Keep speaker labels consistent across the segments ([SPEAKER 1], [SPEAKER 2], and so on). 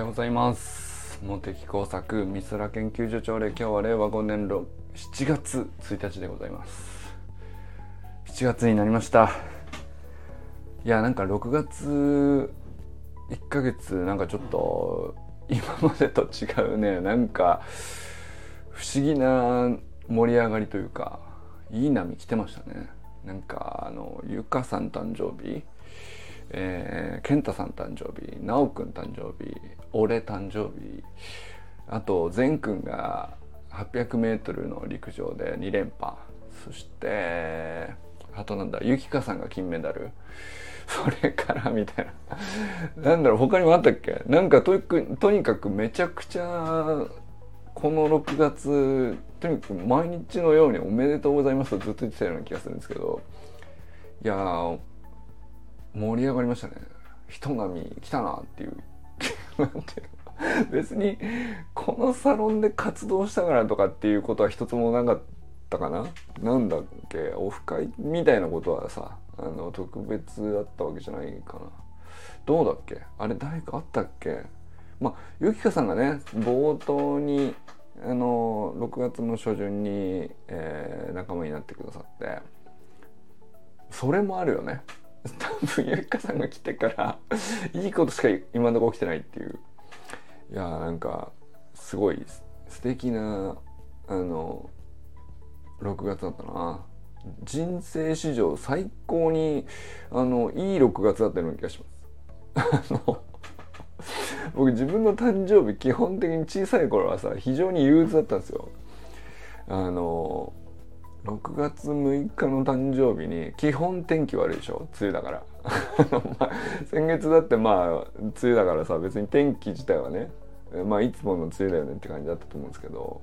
[SPEAKER 1] ようございます。茂木工作美空研究所長で今日は令和5年7月1日でございます。7月になりました。いやなんか6月1ヶ月なんかちょっと今までと違うね。なんか不思議な盛り上がりというかいい波来てましたね。なんかあのゆかさん誕生日えー、健太さん誕生日奈くん誕生日俺誕生日あと善くんが 800m の陸上で2連覇。そしてあとなんだゆきかさんが金メダル。それからみたいな。なんだろう他にもあったっけ？なんかととにかくめちゃくちゃこの6月とにかく毎日のように「おめでとうございます」とずっと言ってたような気がするんですけど。いや盛り上がりましたね。人波来たなっていう。なんていう別にこのサロンで活動したからとかっていうことは一つもなかったかな。なんだっけ？オフ会みたいなことはさあの特別だったわけじゃないかな。どうだっけ？あれ誰かあったっけ？まあゆきかさんがね冒頭にあの6月の初旬に、えー、仲間になってくださってそれもあるよね。多分ゆりかさんが来てからいいことしか今のところ起きてないっていう。いやーなんかすごい素敵なあの6月だったな。人生史上最高にあのいい6月だったような気がします。あの僕自分の誕生日基本的に小さい頃はさ非常に憂鬱だったんですよ。あの6月6日の誕生日に基本天気悪いでしょ？梅雨だから、先月だってまあ梅雨だからさ別に天気自体はねまあいつもの梅雨だよねって感じだったと思うんですけど。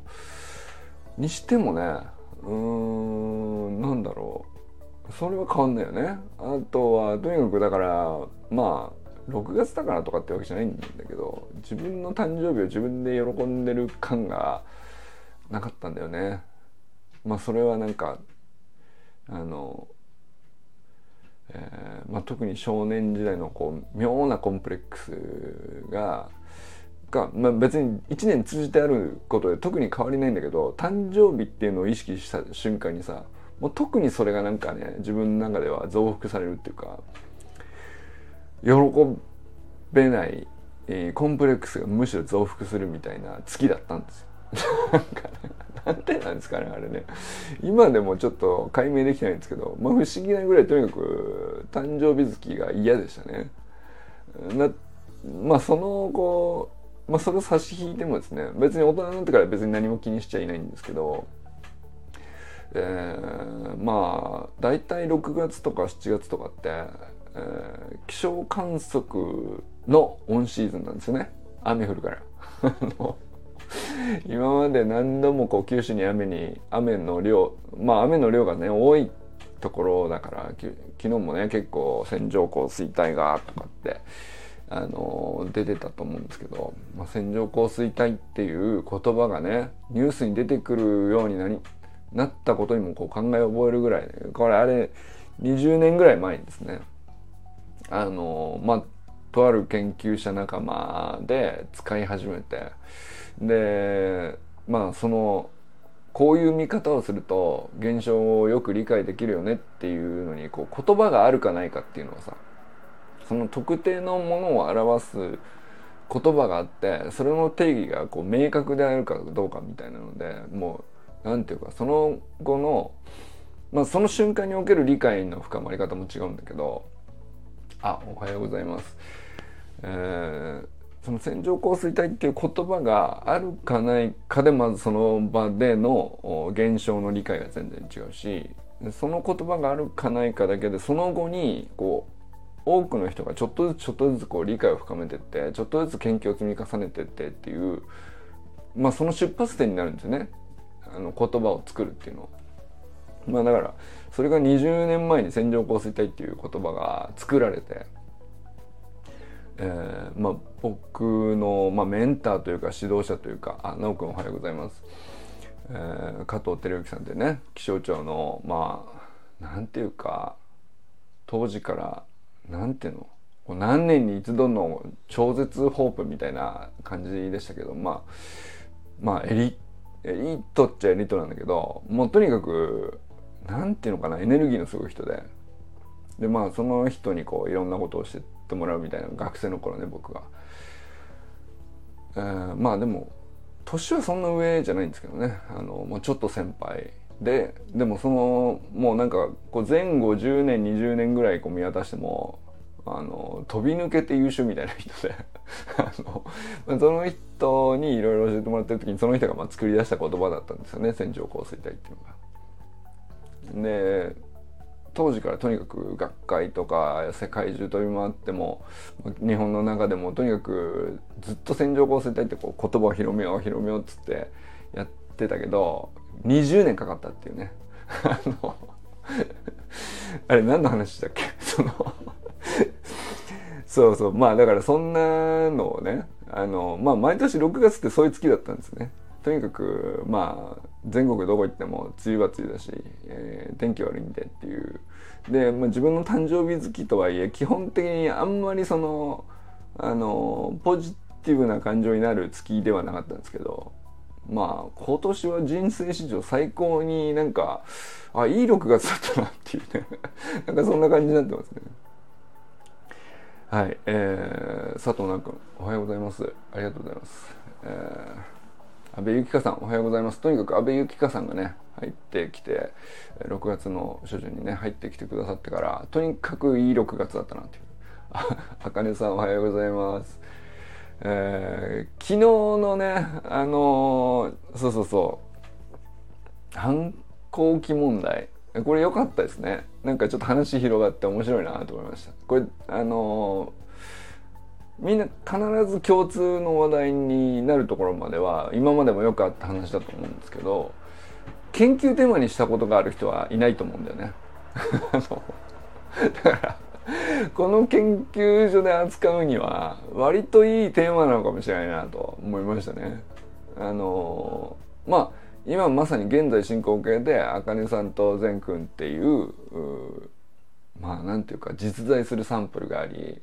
[SPEAKER 1] にしてもねうーんなんだろう。それは変わんないよね。あとはとにかくだからまあ6月だからとかってわけじゃないんだけど自分の誕生日を自分で喜んでる感がなかったんだよね。まあそれはなんかあの、えーまあ、特に少年時代のこう妙なコンプレックスがが、まあ、別に1年通じてあることで特に変わりないんだけど誕生日っていうのを意識した瞬間にさもう特にそれがなんかね自分の中では増幅されるっていうか喜べない、えー、コンプレックスがむしろ増幅するみたいな月だったんですよ。なんかなんでなんですかねあれね。今でもちょっと解明できないんですけど、まあ、不思議なぐらいとにかく誕生日月が嫌でしたね。なまあそのこう、まあ、それを差し引いてもですね別に大人になってから別に何も気にしちゃいないんですけどえー、まあ大体6月とか7月とかって、えー、気象観測のオンシーズンなんですよね。雨降るから。今まで何度もこう九州に雨に雨の量まあ雨の量がね多いところだから昨日もね結構線状降水帯がとかってあの出てたと思うんですけど、まあ、線状降水帯っていう言葉がねニュースに出てくるようになりなったことにもこう考えを覚えるぐらいこれあれ20年ぐらい前ですね。あのまあとある研究者仲間で使い始めてでまあそのこういう見方をすると現象をよく理解できるよねっていうのにこう言葉があるかないかっていうのはさその特定のものを表す言葉があってそれの定義がこう明確であるかどうかみたいなのでもう何て言うかその後のまあその瞬間における理解の深まり方も違うんだけどあおはようございます。えーその線状降水帯っていう言葉があるかないかでまずその場での現象の理解が全然違うしその言葉があるかないかだけでその後にこう多くの人がちょっとずつちょっとずつこう理解を深めてってちょっとずつ研究を積み重ねてってっていうまあその出発点になるんですよねあの言葉を作るっていうのは。まあだからそれが20年前に線状降水帯っていう言葉が作られてえー、まあ、僕の、まあ、メンターというか指導者というかあ直くんおはようございます、えー、加藤照之さんってね気象庁のまあなんていうか当時からなんていうの何年に一度の超絶ホープみたいな感じでしたけどまあまあエリエリートっちゃエリートなんだけどもうとにかくなんていうのかなエネルギーのすごい人で。でまあその人にこういろんなことをしてってもらうみたいな学生の頃ね僕が、えー、まあでも年はそんな上じゃないんですけどね。あのもうちょっと先輩ででもそのもうなんかこう前後10年20年ぐらいこう見渡してもあの飛び抜けて優秀みたいな人で。あのその人にいろいろ教えてもらってる時にその人がまあ作り出した言葉だったんですよね。線状降水帯っていうのが。で当時からとにかく学会とか世界中飛び回っても日本の中でもとにかくずっと線状降水帯ってこう言葉を広めよう広めようっつってやってたけど20年かかったっていうね。あのあれ何の話だっけ？そのそうそう。まあだからそんなのをねあのまあ毎年6月ってそういう月だったんですね。とにかくまあ全国どこ行っても梅雨は梅雨だし、えー、天気悪いんでっていうで、まあ、自分の誕生日月とはいえ基本的にあんまりそのあのポジティブな感情になる月ではなかったんですけどまあ今年は人生史上最高になんかあいい6月だったなっていうね。なんかそんな感じになってますね。はいえー、佐藤南君おはようございます。ありがとうございます、えー、安倍ゆきかさんおはようございます。とにかく安倍ゆきかさんがね入ってきて6月の初旬にね入ってきてくださってからとにかくいい6月だったなっていう。あかねさんおはようございます。えー、昨日のねあのー、そうそうそう。反抗期問題。これ良かったですね。なんかちょっと話広がって面白いなと思いました。これあのー、みんな必ず共通の話題になるところまでは今までもよくあった話だと思うんですけど研究テーマにしたことがある人はいないと思うんだよね。だからこの研究所で扱うには割といいテーマなのかもしれないなと思いましたね。あのまあ今まさに現在進行形であかねさんと善くんっていうまあなんていうか実在するサンプルがあり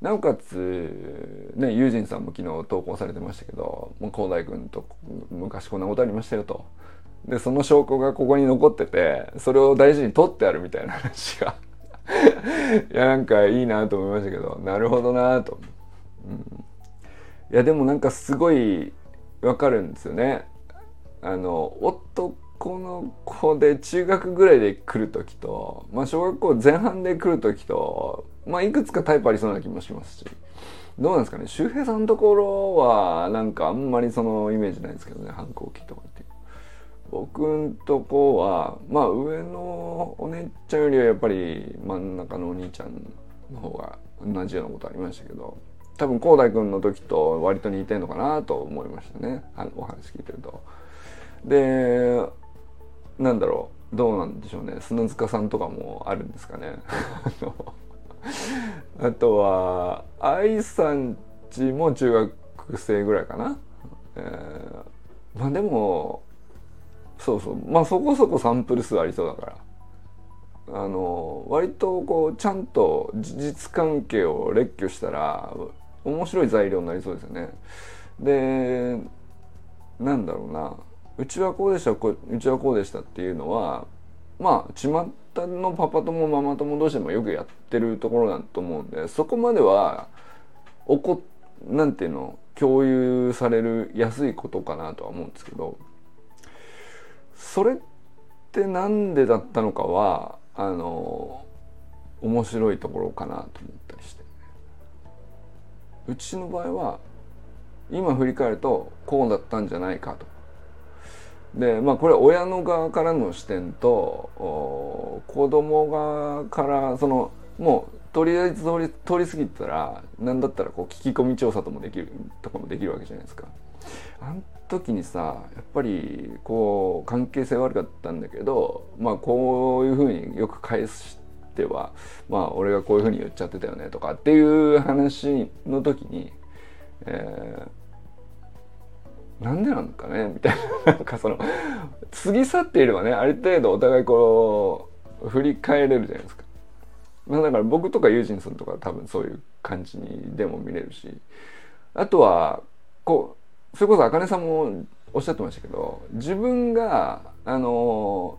[SPEAKER 1] なおかつねユージンさんも昨日投稿されてましたけどもう広大君と昔こんなことありましたよと。でその証拠がここに残っててそれを大事に取ってあるみたいな話が いやなんかいいなと思いましたけどなるほどなと、うん、いやでもなんかすごいわかるんですよね。あの男の子で中学ぐらいで来る時と、まあ、小学校前半で来る時と、まあ、いくつかタイプありそうな気もしますし。どうなんですかね。周平さんのところはなんかあんまりそのイメージないですけどね反抗期とか僕んとこはまあ上のお姉ちゃんよりはやっぱり真ん中のお兄ちゃんの方が同じようなことありましたけど多分広大君の時と割と似てんのかなと思いましたねあのお話聞いてると。でなんだろうどうなんでしょうね砂塚さんとかもあるんですかね。あとは愛さんちも中学生ぐらいかな。えー、まあでもそうそう。まあそこそこサンプル数ありそうだから。あの割とこうちゃんと事実関係を列挙したら面白い材料になりそうですよね。でなんだろうな。うちはこうでしたこうちはこうでしたっていうのはまあ巷のパパ友ママ友同士でもよくやってるところだと思うんでそこまではおこなんていうの共有される安いことかなとは思うんですけど。それって何でだったのかはあの面白いところかなと思ったりしてうちの場合は今振り返るとこうだったんじゃないかと。でまあこれは親の側からの視点と子供側からそのもうとりあえず通り通り過ぎたら何だったらこう聞き込み調査ともできるとかもできるわけじゃないですか。あん時にさやっぱりこう関係性悪かったんだけどまあこういうふうによく返してはまあ俺がこういうふうに言っちゃってたよねとかっていう話の時に、えー、なんでなんかねみたいななんかその過ぎ去っていればねある程度お互いこう振り返れるじゃないですか。まあ、だから僕とかユージンさんとか多分そういう感じにでも見れるしあとはこうそれこそ茜さんもおっしゃってましたけど自分があの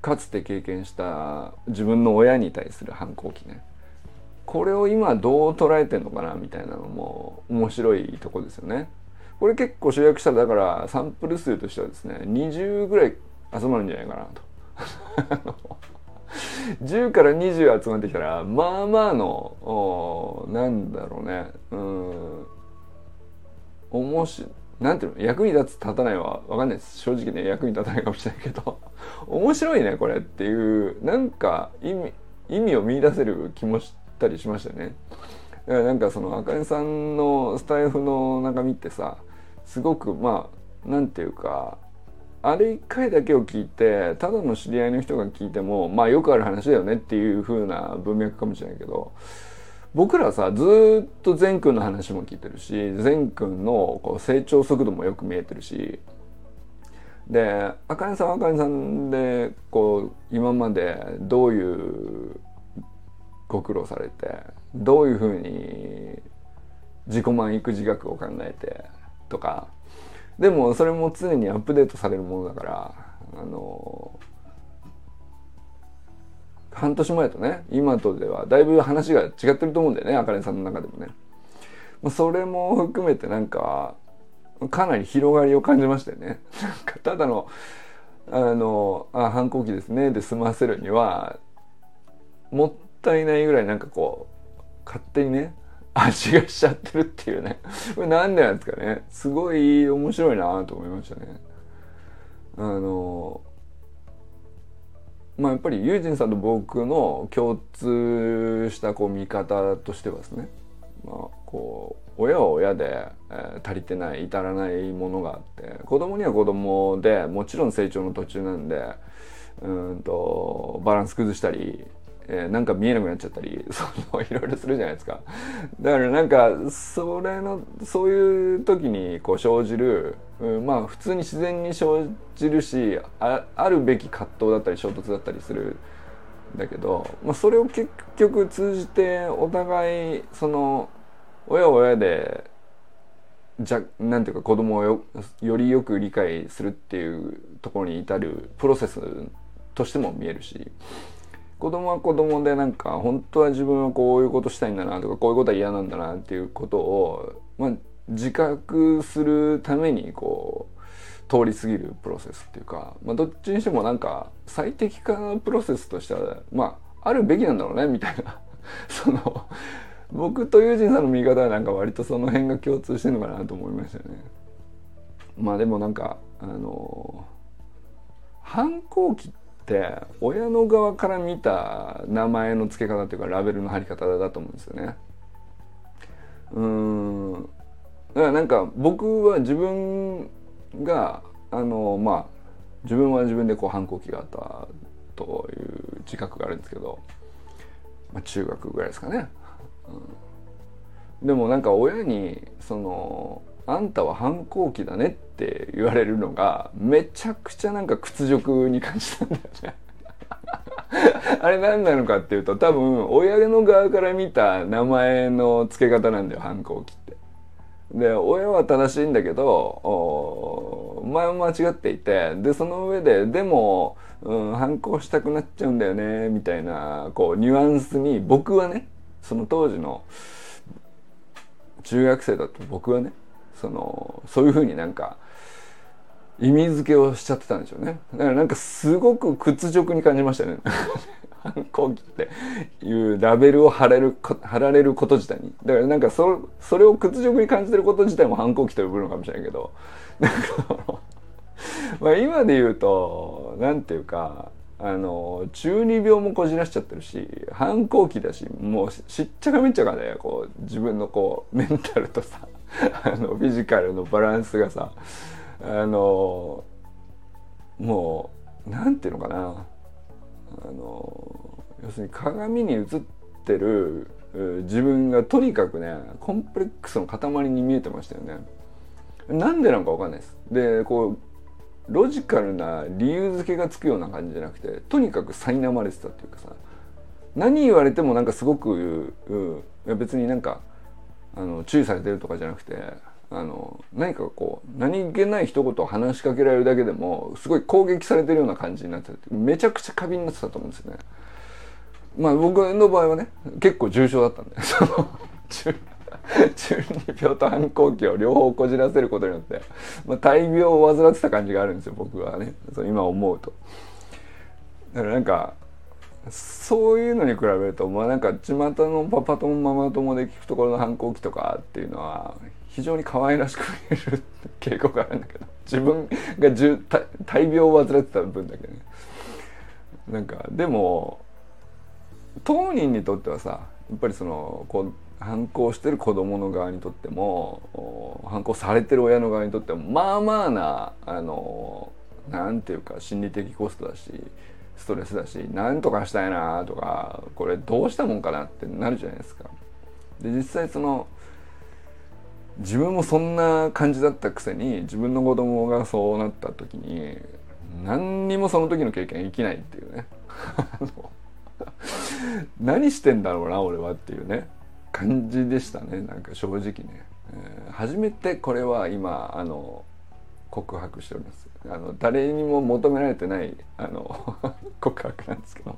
[SPEAKER 1] かつて経験した自分の親に対する反抗期ねこれを今どう捉えてんのかなみたいなのも面白いとこですよね。これ結構集約したらだからサンプル数としてはですね20ぐらい集まるんじゃないかなと。10から20集まってきたらまあまあのなんだろうねうん面白いなんていうの？役に立つ立たないは分かんないです。正直ね役に立たないかもしれないけど。面白いねこれっていうなんか意味意味を見出せる気もしたりしましたね。だからなんかそのあかねさんのスタイフの中身ってさすごくまあなんていうかあれ一回だけを聞いてただの知り合いの人が聞いてもまあよくある話だよねっていう風な文脈かもしれないけど僕らさずっと善くんの話も聞いてるし善くんのこう成長速度もよく見えてるしであかねさんはあかねさんでこう今までどういうご苦労されてどういうふうに自己満育自学を考えてとか。でもそれも常にアップデートされるものだからあの半年前とね今とではだいぶ話が違ってると思うんだよねあかねさんの中でもね。まそれも含めてなんかかなり広がりを感じましたよね。なんかただのあのあ反抗期ですねで済ませるにはもったいないぐらいなんかこう勝手にね味がしちゃってるっていうねこれ何でなんですかねすごい面白いなと思いましたね。あのまあやっぱりユージンさんと僕の共通したこう見方としてはですね、まあ、こう親は親で、え、足りてない至らないものがあって子供には子供でもちろん成長の途中なんでうんとバランス崩したりえー、なんか見えなくなっちゃったり そのいろいろするじゃないですか。だからなんかそれのそういう時にこう生じる、うん、まあ普通に自然に生じるしああるべき葛藤だったり衝突だったりするんだけど、まあ、それを結局通じてお互いその親親でじゃなんていうか子供をよよりよく理解するっていうところに至るプロセスとしても見えるし。子供は子供でなんか本当は自分はこういうことしたいんだなとかこういうことは嫌なんだなっていうことを、まあ、自覚するためにこう通り過ぎるプロセスっていうか、まあ、どっちにしてもなんか最適化のプロセスとしてはまああるべきなんだろうねみたいな その僕とユージンさんの見方はなんか割とその辺が共通してるのかなと思いましたね。まあでもなんかあの反抗期って親の側から見た名前の付け方っていうかラベルの貼り方だと思うんですよね。うんだからなんか僕は自分があのまあ自分は自分でこう反抗期があったという自覚があるんですけど、まあ、中学ぐらいですかね。うん、でもなんか親にそのあんたは反抗期だねって言われるのがめちゃくちゃなんか屈辱に感じたんだよね あれ何なのかっていうと多分親の側から見た名前の付け方なんだよ反抗期って。で親は正しいんだけどお前は間違っていてでその上ででも、うん、反抗したくなっちゃうんだよねみたいなこうニュアンスに僕はねその当時の中学生だと僕はねそのそういうふうになんか意味付けをしちゃってたんでしょうね。だからなんかすごく屈辱に感じましたね。反抗期っていうラベルを貼れる貼られること自体に。だからなんかそそれを屈辱に感じてること自体も反抗期と呼ぶのかもしれないけど。なんか まあ今で言うと何て言うかあの中二病もこじらしちゃってるし反抗期だしもうしっちゃかめっちゃかねこう自分のこうメンタルとさ。あのフィジカルのバランスがさあのもうなんていうのかなあの要するに鏡に映ってる自分がとにかくねコンプレックスの塊に見えてましたよね。なんでなのかわかんないです。でこうロジカルな理由付けがつくような感じじゃなくてとにかく苛まれてたっていうかさ何言われてもなんかすごく、うん、別になんかあの注意されてるとかじゃなくてあの何かこう何気ない一言を話しかけられるだけでもすごい攻撃されてるような感じになっててめちゃくちゃ過敏になってたと思うんですよね。まあ僕の場合はね結構重症だったんで その中二病と反抗期を両方こじらせることによって、まあ、大病を患ってた感じがあるんですよ僕はねそう今思うと。だからなんかそういうのに比べるとまあなんか巷のパパ友ママ友で聞くところの反抗期とかっていうのは非常に可愛らしく見える傾向があるんだけど自分が大病を患ってた分だけね。なんかでも当人にとってはさやっぱりそのこう反抗してる子供の側にとっても反抗されてる親の側にとってもまあまあなあのなんていうか心理的コストだしストレスだしなんとかしたいなとかこれどうしたもんかなってなるじゃないですか。で実際その自分もそんな感じだったくせに自分の子供がそうなった時に何にもその時の経験生きないっていうね何してんだろうな俺はっていうね感じでしたねなんか正直ね、えー、初めてこれは今あの告白しております。あの誰にも求められてないあの 告白なんですけど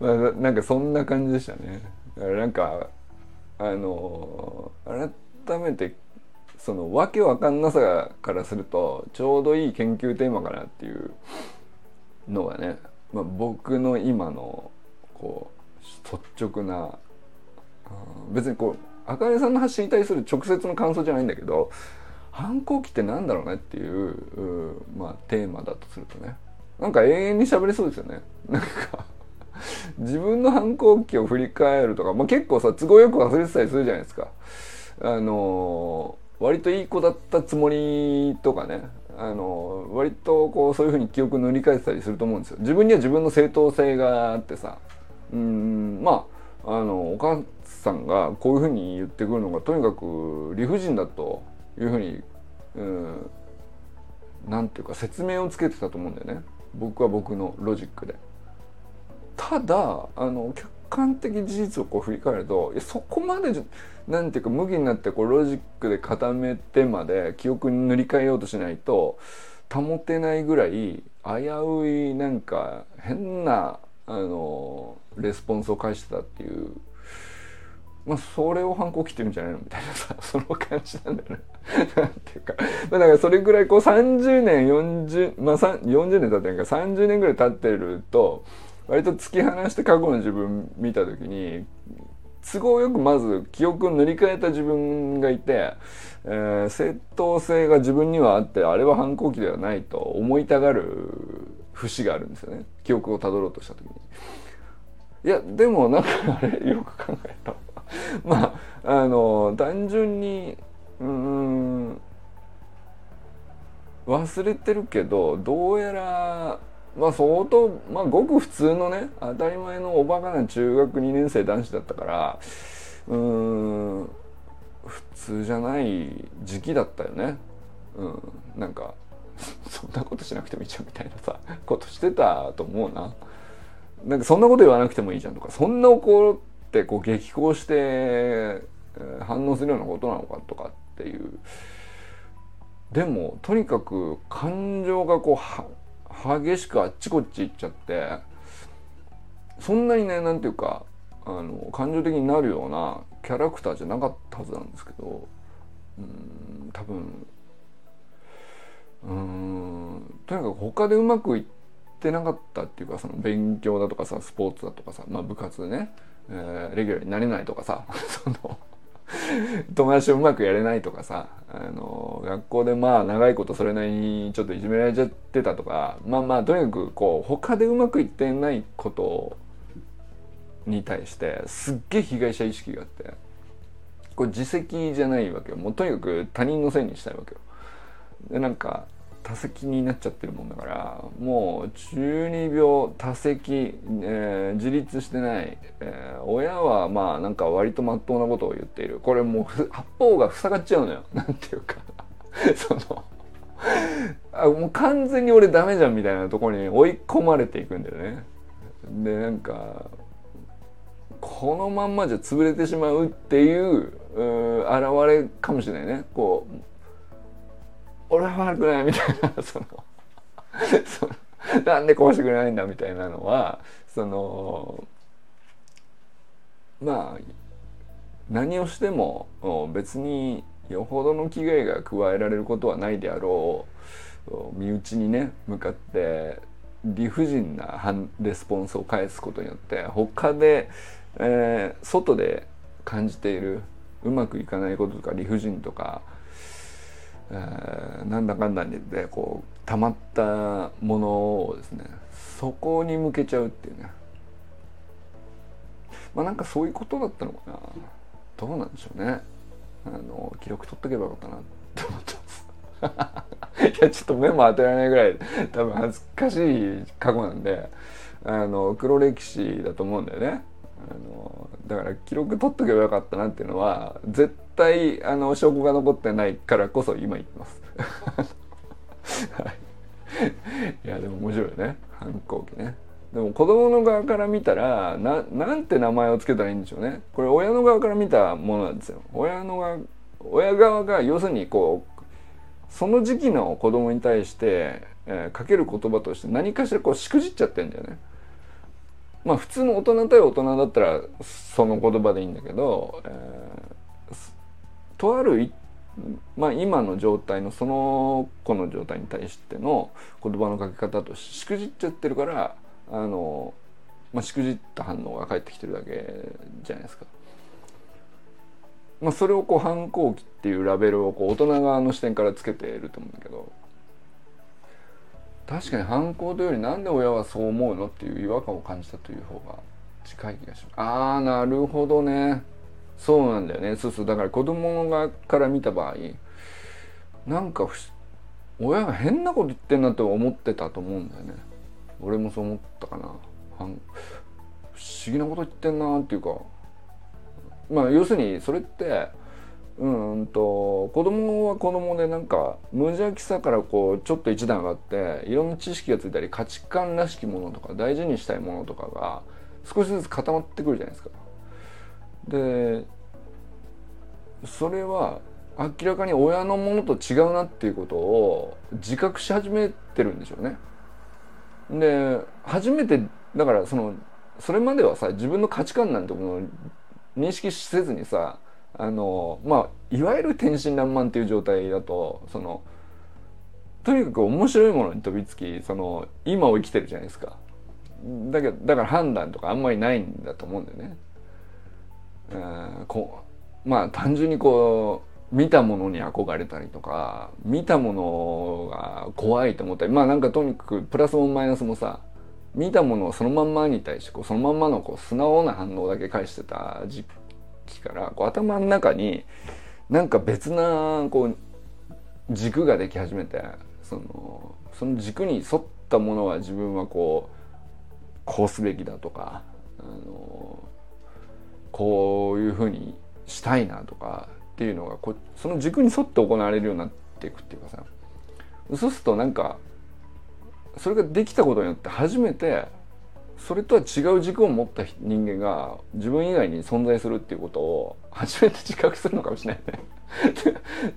[SPEAKER 1] まあ、なんかそんな感じでしたね。だからなんかあの改めてそのわけわかんなさからするとちょうどいい研究テーマかなっていうのがね、まあ、僕の今のこう率直な別にこうあかねさんの発信に対する直接の感想じゃないんだけど反抗期ってなんだろうねっていうまあ、テーマだとするとねなんか永遠に喋れそうですよね。なんか自分の反抗期を振り返るとか、まあ、結構さ都合よく忘れてたりするじゃないですか。あの割といい子だったつもりとかねあの割とこうそういうふうに記憶塗り替えてたりすると思うんですよ。自分には自分の正当性があってさうんまああのお母さんがこういうふうに言ってくるのがとにかく理不尽だというふうにうんなんていうか説明をつけてたと思うんだよね僕は僕のロジックで。ただあの客観的事実をこう振り返るといやそこまでなんていうかムキになってこうロジックで固めてまで記憶に塗り替えようとしないと保てないぐらい危ういなんか変なあのレスポンスを返してたっていうまあそれを反抗期ってるんじゃないの？みたいなさその感じなんだよね。なんていうか まあだからそれぐらいこう30年40まあ40年経ってないから30年ぐらい経ってると割と突き放して過去の自分見た時に都合よくまず記憶を塗り替えた自分がいて、えー、正当性が自分にはあってあれは反抗期ではないと思いたがる節があるんですよね記憶をたどろうとした時に。いやでもなんかあれよく考えた まああの単純にうん忘れてるけどどうやらまあ相当まあごく普通のね当たり前のおバカな中学2年生男子だったからうん普通じゃない時期だったよね。うん、なんかそんなことしなくてもいいじゃんみたいなさことしてたと思うな。なんかそんなこと言わなくてもいいじゃんとかそんな怒ってこう激高して反応するようなことなのかとかっていう。でもとにかく感情がこう激しくあっちこっち行っちゃってそんなにね何ていうかあの感情的になるようなキャラクターじゃなかったはずなんですけどうん多分うんとにかく他でうまくいってなかったっていうかその勉強だとかさスポーツだとかさ、まあ、部活でね、えー、レギュラーになれないとかさ その友達とうまくやれないとかさあの学校でまあ長いことそれなりにちょっといじめられちゃってたとかまあまあとにかくこう他でうまくいってないことに対してすっげえ被害者意識があってこれ自責じゃないわけよもうとにかく他人のせいにしたいわけよ。でなんか多席になっちゃってるもんだからもう中二病多席、えー、自立してない、えー、親はまあなんか割とまっとうなことを言っている。これもう八方が塞がっちゃうのよ。なんていうか。そのあもう完全に俺ダメじゃんみたいなところに追い込まれていくんだよね。でなんかこのまんまじゃ潰れてしまうっていうう現れかもしれないね。こう俺は悪くないみたいな。そのなんでこうしてくれないんだみたいなのはそのまあ何をしても別によほどの危害が加えられることはないであろう身内にね向かって理不尽なレスポンスを返すことによって他で、えー、外で感じているうまくいかないこととか理不尽とか、えー、なんだかんだでこう溜まったものをですねそこに向けちゃうっていうね。まあなんかそういうことだったのかな。どうなんでしょうね。あの記録取っとけばよかったなって思ってます。いやちょっと目も当てられないぐらい多分恥ずかしい過去なんであの黒歴史だと思うんだよね。あのだから記録取っとけばよかったなっていうのは絶対対あの証拠が残ってないからこそ今言ってます。はい。いやでも面白いね。反抗期ね。でも子供の側から見たらななんて名前を付けたらいいんでしょうね。これ親の側から見たものなんですよ。親の側親側が要するにこうその時期の子供に対して、えー、かける言葉として何かしらこうしくじっちゃってんだよね。まあ普通の大人対大人だったらその言葉でいいんだけど、えー、とあるまあ、今の状態のその子の状態に対しての言葉のかけ方としくじっちゃってるからあの、まあ、しくじった反応が返ってきてるだけじゃないですか。まあ、それをこう反抗期っていうラベルをこう大人側の視点からつけてると思うんだけど確かに反抗というよりなんで親はそう思うのっていう違和感を感じたという方が近い気がします。ああなるほどね。そうなんだよね。そうそうだから子供側から見た場合なんか親が変なこと言ってんなって思ってたと思うんだよね。俺もそう思ったかな不思議なこと言ってんなっていうかまあ要するにそれってうんと子供は子供でなんか無邪気さからこうちょっと一段上がっていろんな知識がついたり価値観らしきものとか大事にしたいものとかが少しずつ固まってくるじゃないですか。でそれは明らかに親のものと違うなっていうことを自覚し始めてるんでしょうね。で初めてだからそのそれまではさ自分の価値観なんてものを認識せずにさあのまあいわゆる天真爛漫っていう状態だとそのとにかく面白いものに飛びつきその今を生きてるじゃないですかだけどだから判断とかあんまりないんだと思うんだよね。うんこうまあ単純にこう見たものに憧れたりとか見たものが怖いと思ったりまあなんかとにかくプラスもマイナスもさ見たものをそのまんまに対してこうそのまんまのこう素直な反応だけ返してた時期からこう頭の中になんか別なこう軸ができ始めてそのその軸に沿ったものは自分はこうこうすべきだとかあのこういうふうにしたいなとかっていうのがこその軸に沿って行われるようになっていくっていうかさ。そうするとなんかそれができたことによって初めてそれとは違う軸を持った人間が自分以外に存在するっていうことを初めて自覚するのかもしれないね。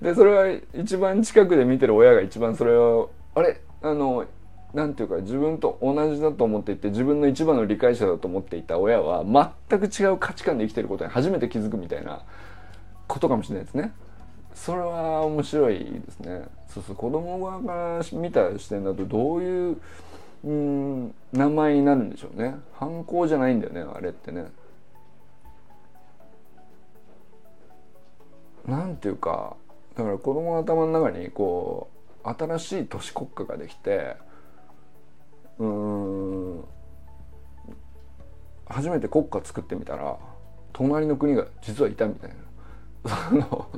[SPEAKER 1] でそれは一番近くで見てる親が一番それをあれ？あのなんていうか自分と同じだと思っていて自分の一番の理解者だと思っていた親は全く違う価値観で生きてることに初めて気づくみたいなことかもしれないですね。それは面白いですね。そうそう子供側から見た視点だとどういううん名前になるんでしょうね。犯行じゃないんだよねあれってね。なんていうかだから子供の頭の中にこう新しい都市国家ができてうん初めて国家作ってみたら隣の国が実はいたみたいな。その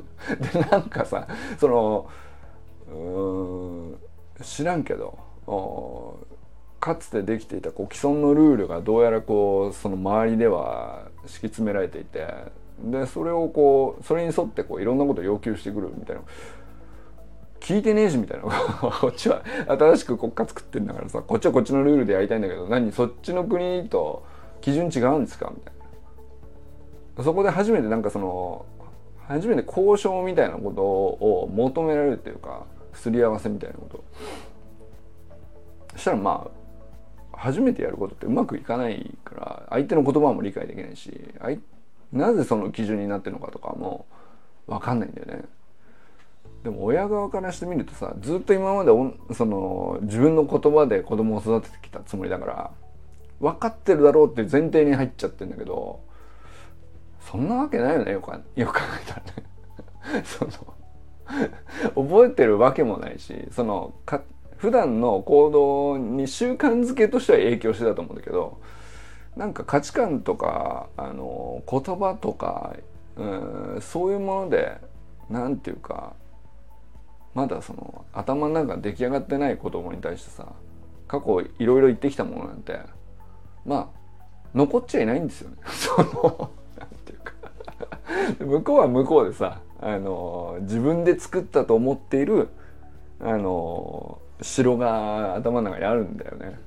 [SPEAKER 1] でなんかさそのうん知らんけどかつてできていたこう既存のルールがどうやらこうその周りでは敷き詰められていてでそれをこうそれに沿ってこういろんなことを要求してくるみたいな聞いてねえしみたいな。こっちは新しく国家作ってんだからさこっちはこっちのルールでやりたいんだけど何そっちの国と基準違うんですかみたいな。そこで初めてなんかその初めて交渉みたいなことを求められるっていうかすり合わせみたいなこと。そしたらまあ初めてやることってうまくいかないから相手の言葉も理解できないしなぜその基準になってるのかとかも分かんないんだよね。でも親側からしてみるとさずっと今までその自分の言葉で子供を育ててきたつもりだから分かってるだろうっていう前提に入っちゃってんだけどそんなわけないよねよくよく考えたらね。その覚えてるわけもないしそのか普段の行動に習慣づけとしては影響してたと思うんだけどなんか価値観とかあの言葉とかうんそういうものでなんていうかまだその頭の中出来上がってない子供に対してさ過去いろいろ言ってきたものなんてまあ残っちゃいないんですよね。そのなんていうか 向こうは向こうでさあの自分で作ったと思っているあの城が頭の中にあるんだよね。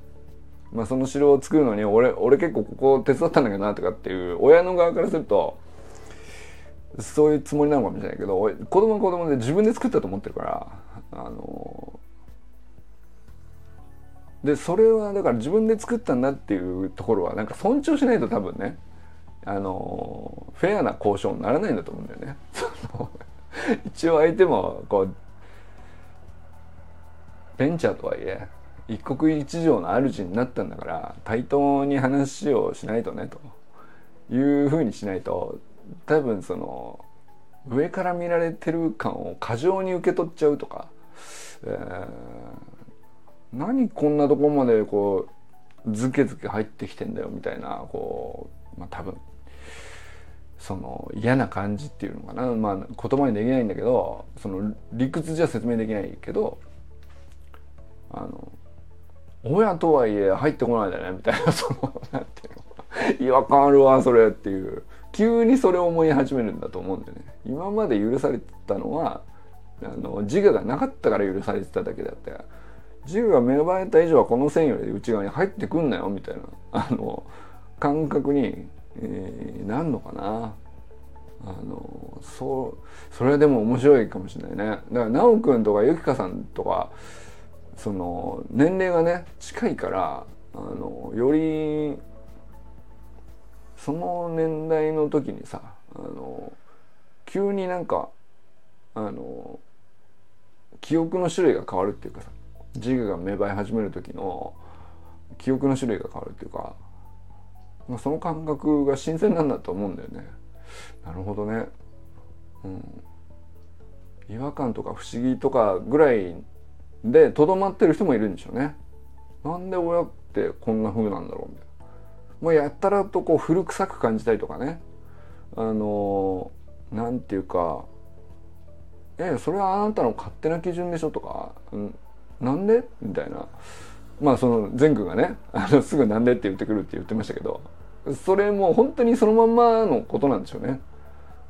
[SPEAKER 1] まあ、その城を作るのに俺俺結構ここ手伝ったんだけどなとかっていう親の側からするとそういうつもりなのかもしれないけど子供は子供で自分で作ったと思ってるからあのでそれはだから自分で作ったんだっていうところはなんか尊重しないと多分ねあのフェアな交渉にならないんだと思うんだよね。一応相手もこうベンチャーとはいえ一国一城の主になったんだから対等に話をしないとねというふうにしないと多分その上から見られてる感を過剰に受け取っちゃうとか、えー、何こんなとこまでこうズケズケ入ってきてんだよみたいなこう、まあ、多分その嫌な感じっていうのかな、まあ、言葉にできないんだけどその理屈じゃ説明できないけどあの親とはいえ入ってこないでねみたいなそのなんていうの。違和感あるわそれっていう。急にそれを思い始めるんだと思うんだよね。今まで許されてたのはあの自我がなかったから許されてただけだって自我が芽生えた以上はこの線より内側に入ってくんなよみたいなあの感覚に、えー、なんのかな。あのそうそれはでも面白いかもしれないね。だから修くんとかゆきかさんとかその年齢がね近いからあのよりその年代の時にさあの急になんかあの記憶の種類が変わるっていうかさ自我が芽生え始める時の記憶の種類が変わるっていうか、まあ、その感覚が新鮮なんだと思うんだよね。なるほどね。うん。違和感とか不思議とかぐらいでとどまってる人もいるんでしょうね。なんで親ってこんな風なんだろうみたいな。もうやったらとこう古臭く感じたりとかね。あのなんていうか「えそれはあなたの勝手な基準でしょ」とか「うん、なんで?」みたいなまあその善くんがねあのすぐ「なんで?」って言ってくるって言ってましたけどそれも本当にそのまんまのことなんでしょうね。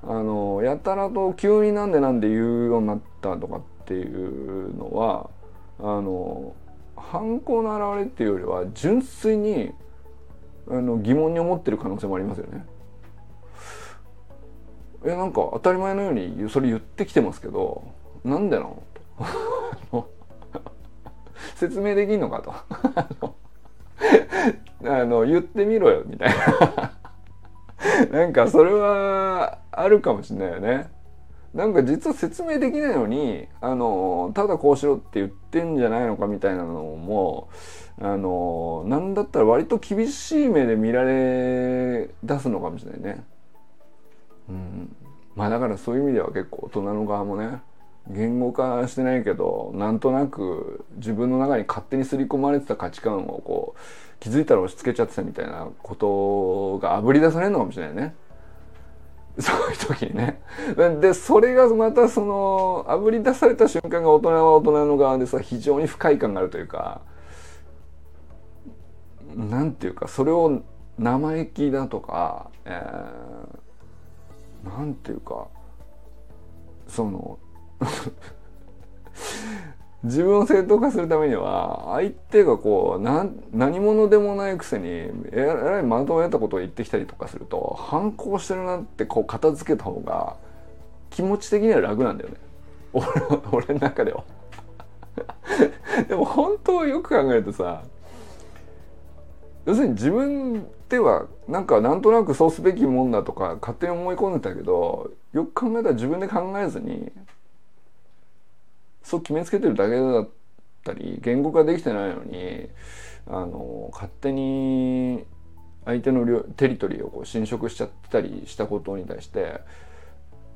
[SPEAKER 1] あのやたらと急になんでなんで言うようになったとかっていうのはあの犯行の表れっていうよりは純粋にあの疑問に思ってる可能性もありますよね。えなんか当たり前のようにそれ言ってきてますけどなんでなの？と説明できんのかとあの言ってみろよみたいななんかそれはあるかもしれないよね。なんか実は説明できないのにあのただこうしろって言ってんじゃないのかみたいなのもあのなんだったら割と厳しい目で見られ出すのかもしれないね。うん、まあだからそういう意味では結構大人の側もね言語化してないけどなんとなく自分の中に勝手に刷り込まれてた価値観をこう気づいたら押し付けちゃってたみたいなことがあぶり出されるのかもしれないね。そういう時にね。で、それがまたその、あぶり出された瞬間が大人は大人の側でさ、非常に不快感があるというか、なんていうか、それを生意気だとか、えー、なんていうか、その自分を正当化するためには相手がこうな何者でもないくせにえらい的を得たことを言ってきたりとかすると反抗してるなってこう片付けた方が気持ち的には楽なんだよね。俺俺の中では。でも本当よく考えるとさ要するに自分ではなんかなんとなくそうすべきもんだとか勝手に思い込んでたけどよく考えたら自分で考えずにそう決めつけてるだけだったり言語化できてないのにあの勝手に相手のテリトリーをこう侵食しちゃったりしたことに対して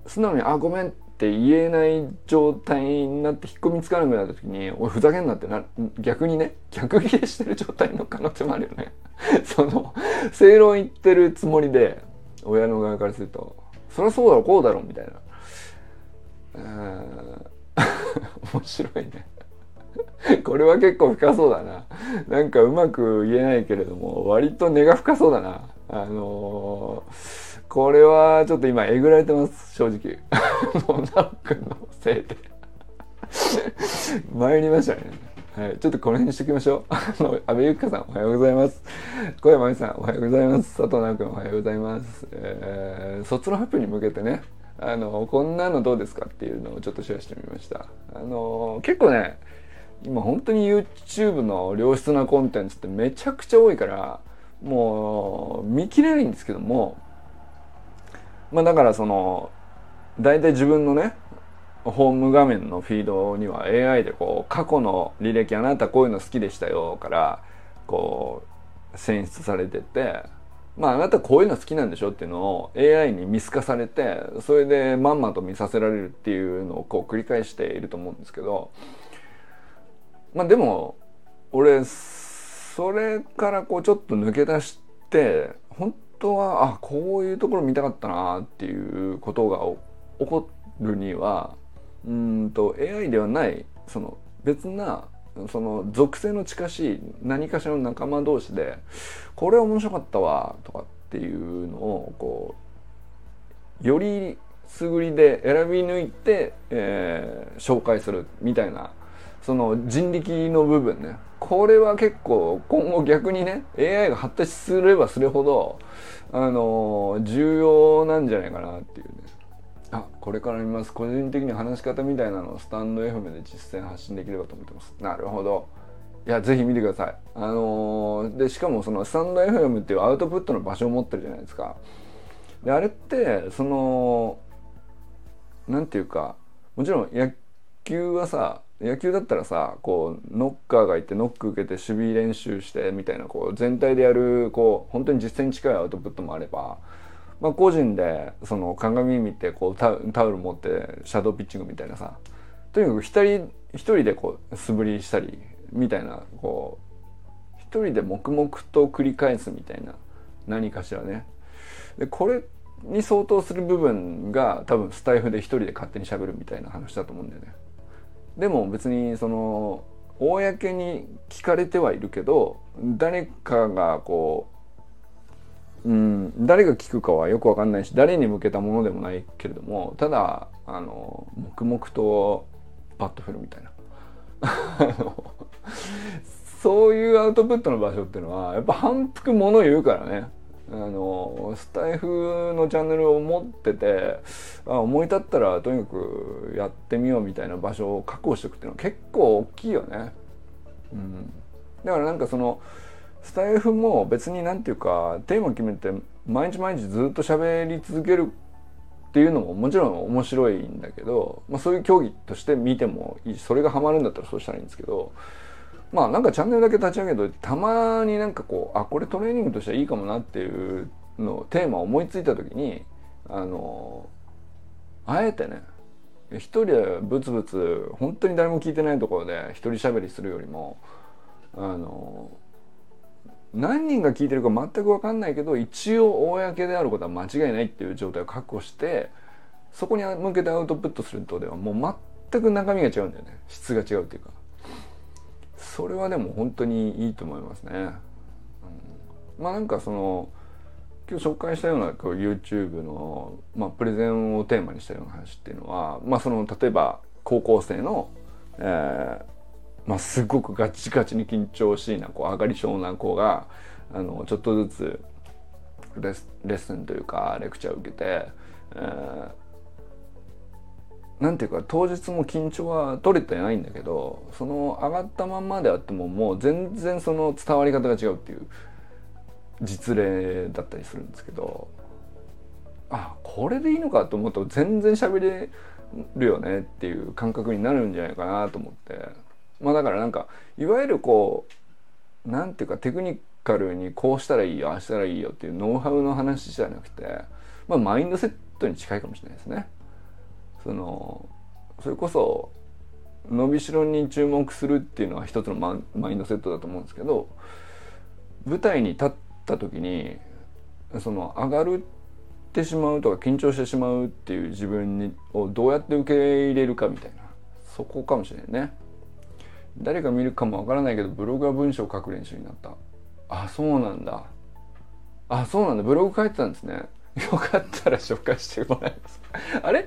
[SPEAKER 1] 素直に「あごめん」って言えない状態になって引っ込みつかなくなった時に「おいふざけんな」ってな逆にね逆ギレしてる状態の可能性もあるよね その正論言ってるつもりで親の側からすると「そりゃそうだろこうだろ」みたいな。面白いねこれは結構深そうだななんかうまく言えないけれども割と根が深そうだなあのー、これはちょっと今えぐられてます正直 もうナオ君のせいで参りましたねはい、ちょっとこの辺にしときましょう。あの、安倍ゆきかさんおはようございます。小山美さんおはようございます。佐藤直君おはようございます。えー、卒論発表に向けてね、あのこんなのどうですかっていうのをちょっとシェアしてみました。あの結構ね今本当に YouTube の良質なコンテンツってめちゃくちゃ多いからもう見切れないんですけどもまあだからその大体自分のねホーム画面のフィードには AI でこう過去の履歴あなたこういうの好きでしたよからこう選出されててまああなたこういうの好きなんでしょっていうのを AI に見透かされてそれでまんまと見させられるっていうのをこう繰り返していると思うんですけどまあでも俺それからこうちょっと抜け出して本当はあこういうところ見たかったなっていうことが起こるにはうんと AI ではないその別なその属性の近しい何かしらの仲間同士でこれ面白かったわとかっていうのをこうよりすぐりで選び抜いて、えー、紹介するみたいなその人力の部分ね。これは結構今後逆にね AI が発達すればするほどあの重要なんじゃないかなっていうね。あこれから見ます。個人的に話し方みたいなのをスタンド FM で実践発信できればと思ってます。なるほど。いやぜひ見てください。あのー、でしかもそのスタンド FM っていうアウトプットの場所を持ってるじゃないですか。であれってそのなんていうかもちろん野球はさ野球だったらさこうノッカーがいてノック受けて守備練習してみたいなこう全体でやるこう本当に実践に近いアウトプットもあればまあ、個人でその鏡見てこうタオル持ってシャドーピッチングみたいなさとにかく一人一人でこう素振りしたりみたいなこう一人で黙々と繰り返すみたいな何かしらね。でこれに相当する部分が多分スタイフで一人で勝手にしゃべるみたいな話だと思うんだよね。でも別にその公に聞かれてはいるけど誰かがこううん、誰が聞くかはよく分かんないし誰に向けたものでもないけれどもただあの黙々とバット振るみたいな。そういうアウトプットの場所っていうのはやっぱ反復もの言うからね。あのスタイフのチャンネルを持っててあ思い立ったらとにかくやってみようみたいな場所を確保しておくっていうのは結構大きいよね。うん、だからなんかそのスタイフも別に何て言うかテーマ決めて毎日毎日ずっと喋り続けるっていうのももちろん面白いんだけど、まあ、そういう競技として見てもいいそれがハマるんだったらそうしたらいいんですけどまあなんかチャンネルだけ立ち上げといてたまになんかこうあこれトレーニングとしてはいいかもなっていうのテーマを思いついた時にあのあえてね一人でブツブツ本当に誰も聞いてないところで一人喋りするよりもあの何人が聞いてるか全く分かんないけど一応公であることは間違いないっていう状態を確保してそこに向けてアウトプットするとではもう全く中身が違うんだよね。質が違うっていうか。それはでも本当にいいと思いますね、うん、まあなんかその今日紹介したようなこう YouTube の、まあ、プレゼンをテーマにしたような話っていうのはまあその例えば高校生のえー、まあ、すごくガチガチに緊張しいなこう上がり症な子があのちょっとずつレスレッスンというかレクチャーを受けて、えー、なんていうか当日も緊張は取れてないんだけどその上がったまんまであってももう全然その伝わり方が違うっていう実例だったりするんですけどあこれでいいのかと思うと全然喋れるよねっていう感覚になるんじゃないかなと思って。まあだからなんかいわゆるこうなんていうかテクニカルにこうしたらいいよああしたらいいよっていうノウハウの話じゃなくてまあマインドセットに近いかもしれないですね。そのそれこそ伸びしろに注目するっていうのは一つのママインドセットだと思うんですけど舞台に立った時にその上がるってしまうとか緊張してしまうっていう自分にをどうやって受け入れるかみたいなそこかもしれないね誰が見るかもわからないけどブログは文章を書く練習になった。あそうなんだ。あそうなんだ。ブログ書いてたんですね。よかったら紹介してもらいます。あれ？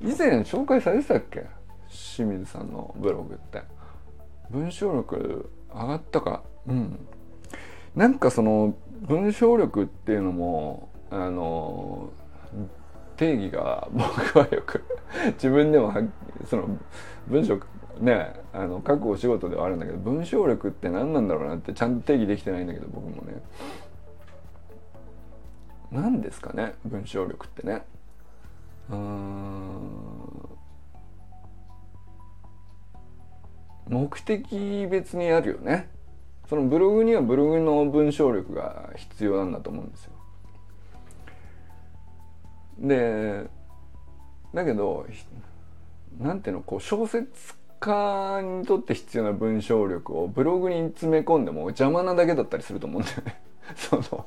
[SPEAKER 1] 以前紹介されてたっけ？清水さんのブログって。文章力上がったか。うん。なんかその文章力っていうのもあの定義が僕はよく自分でもその文章ねあの書くお仕事ではあるんだけど文章力って何なんだろうなってちゃんと定義できてないんだけど僕もね。何ですかね文章力ってね。うん。目的別にあるよね。そのブログにはブログの文章力が必要なんだと思うんですよ。でだけどなんていうのこう小説家にとって必要な文章力をブログに詰め込んでも邪魔なだけだったりすると思うんだよね。その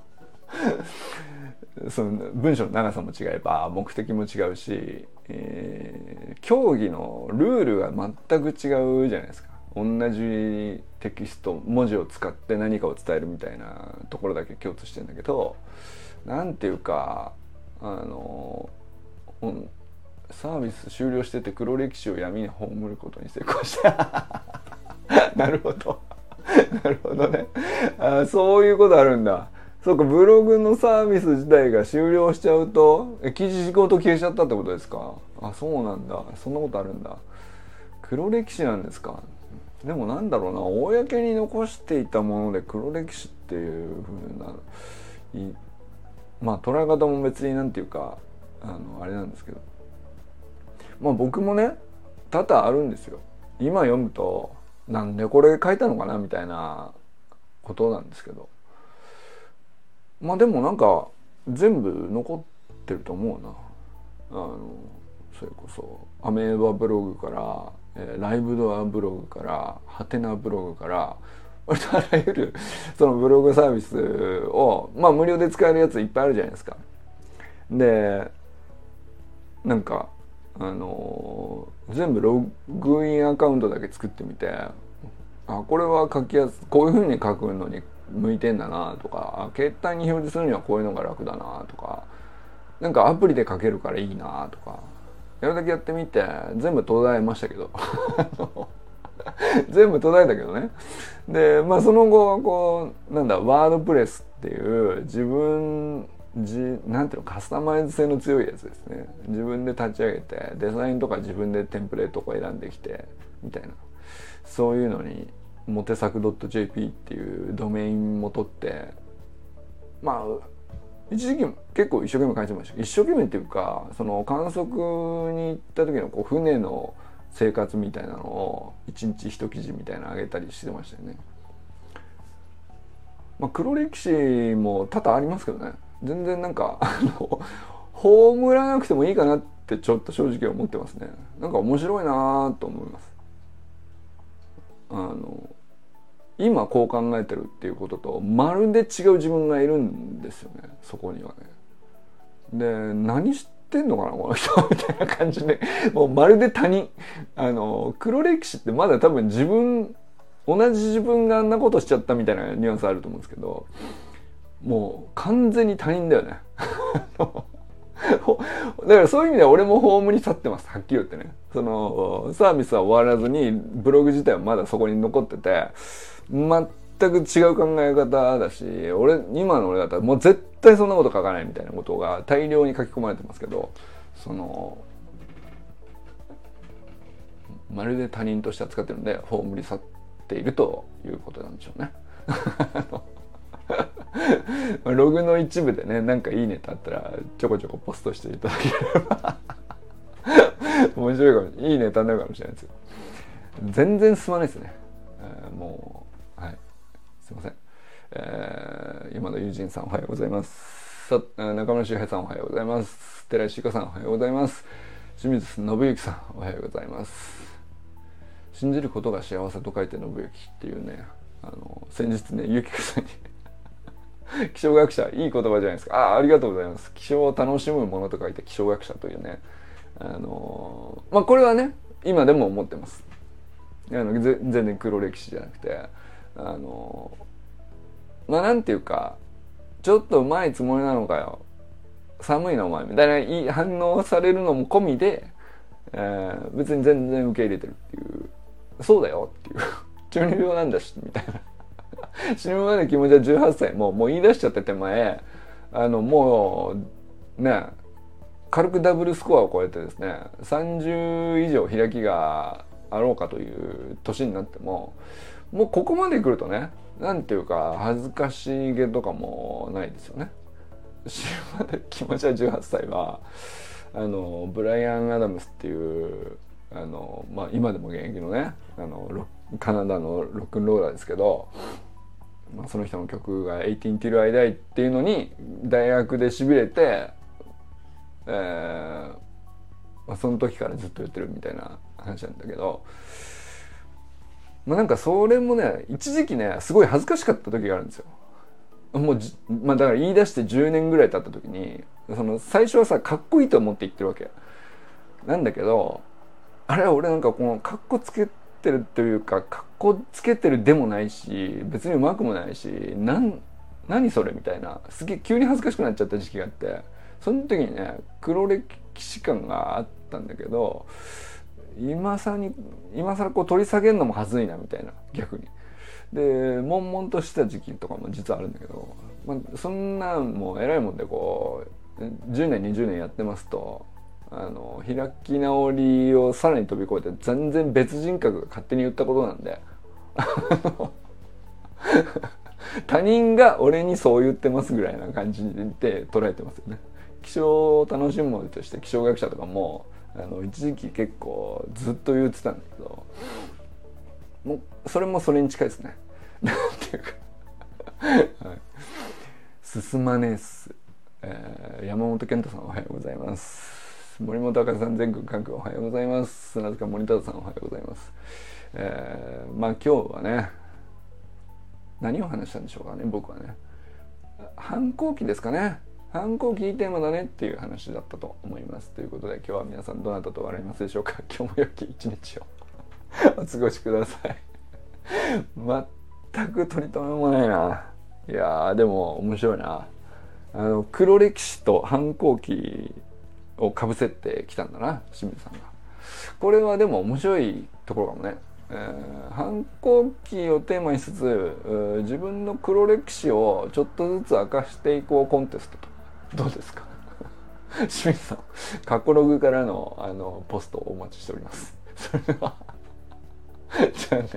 [SPEAKER 1] その文章の長さも違えば目的も違うし、えー、競技のルールが全く違うじゃないですか。同じテキスト文字を使って何かを伝えるみたいなところだけ共通してんだけど何ていうかあのサービス終了してて黒歴史を闇に葬ることに成功した。なるほど。なるほどね。あそういうことあるんだ。そうかブログのサービス自体が終了しちゃうと記事ごと消えちゃったってことですか？あそうなんだ。そんなことあるんだ。黒歴史なんですか？でもなんだろうな。公に残していたもので黒歴史っていうふうなまあ捉え方も別になんていうかあのあれなんですけど。まあ僕もね多々あるんですよ。今読むとなんでこれ書いたのかなみたいなことなんですけど。まあでもなんか全部残ってると思うな。あのそれこそアメーバブログから、えー、ライブドアブログからハテナブログから割とあらゆるそのブログサービスをまあ無料で使えるやついっぱいあるじゃないですか。でなんかあの、全部ログインアカウントだけ作ってみてあこれは書きやすこういうふうに書くのに向いてんだなとか携帯に表示するにはこういうのが楽だなとかなんかアプリで書けるからいいなとかやるだけやってみて全部途絶えましたけど。全部途絶えたけどね。でまあその後はこうなんだワードプレスっていう自分じなんていうのカスタマイズ性の強いやつですね。自分で立ち上げてデザインとか自分でテンプレートを選んできてみたいな。そういうのにモテサク .jp っていうドメインも取ってまあ一時期結構一生懸命書いてました。一生懸命っていうかその観測に行った時のこう船の生活みたいなのを一日一記事みたいなの上げたりしてましたよね。まあ、黒歴史も多々ありますけどね。全然なんか あの葬らなくてもいいかなってちょっと正直思ってますね。なんか面白いなと思います。あの今こう考えてるっていうこととまるで違う自分がいるんですよね。そこにはね。で何してんのかなこの人。みたいな感じで。もうまるで他人。あの黒歴史ってまだ多分自分同じ自分があんなことしちゃったみたいなニュアンスあると思うんですけど。もう完全に他人だよね だからそういう意味では俺もホームに去ってますはっきり言ってねそのサービスは終わらずにブログ自体はまだそこに残ってて全く違う考え方だし俺今の俺だったらもう絶対そんなこと書かないみたいなことが大量に書き込まれてますけどそのまるで他人として扱ってるんで葬り去っているということなんでしょうね。ログの一部でねなんかいいネタあったらちょこちょこポストしていただければ。面白いかもい。いネタになるかもしれないですよ。全然進まないですね、えー、もうはい。すいません、えー、今の友人さんおはようございます。さ中村修平さんおはようございます。寺石香さんおはようございます。清水信之さんおはようございます。信じることが幸せと書いて信之っていうねあの先日ねゆきこさんに 気象学者いい言葉じゃないですか。ああありがとうございます。気象を楽しむものと書いて気象学者というね。あのまあこれはね今でも思ってます。あの全然黒歴史じゃなくて。あのまあなんていうかちょっとうまいつもりなのかよ。寒いなお前みたいな反応されるのも込みで、えー、別に全然受け入れてるっていう。そうだよっていう。中二病なんだしみたいな。死ぬまで気持ちは18歳もうもう言い出しちゃって手前あのもうね軽くダブルスコアを超えてですね30以上開きがあろうかという年になってももうここまで来るとね何ていうか恥ずかしげとかもないですよね。死ぬまで気持ちは18歳はあのブライアン・アダムスっていうあの、まあ、今でも現役のねあのカナダのロックンローラーですけどまあ、その人の曲が「18 Till I Die」っていうのに大学でしびれて、えーまあ、その時からずっと言ってるみたいな話なんだけど、まあ、なんかそれもね一時期ねすごい恥ずかしかった時があるんですよ。もうまあ、だから言い出して10年ぐらい経った時にその最初はさかっこいいと思って言ってるわけなんだけどあれは俺なんかこのかっこつけってるというかかっこつけてるでもないし別にうまくもないしなん何それみたいなすげえ急に恥ずかしくなっちゃった時期があってその時にね黒歴史感があったんだけど今更に今更こう取り下げるのもはずいなみたいな逆に。で悶々とした時期とかも実はあるんだけど、まあ、そんなもう偉いもんでこう10年20年やってますとあの開き直りをさらに飛び越えて全然別人格が勝手に言ったことなんで 他人が俺にそう言ってますぐらいな感じで捉えてますよね。気象を楽しむものとして気象学者とかもあの一時期結構ずっと言ってたんだけどもうそれもそれに近いですね。なんていうか はい、進まねえっす、えー、山本健太さんおはようございます。森本赤さん全国各おはようございます。砂塚森田さんおはようございます。えー、まあ今日はね何を話したんでしょうかね僕はね。反抗期ですかね。反抗期いいテーマだねっていう話だったと思います。ということで今日は皆さんどなたと笑いますでしょうか。今日も良き一日をお過ごしください。全く取り留めもないな。いやでも面白いな。あの黒歴史と反抗期をかぶせてきたんだな清水さんが。これはでも面白いところかもね。えー、反抗期をテーマにしつつ自分の黒歴史をちょっとずつ明かしていこうコンテストとどうですか？清水さん過去ログからのあのポストをお待ちしておりますそれでは じゃあね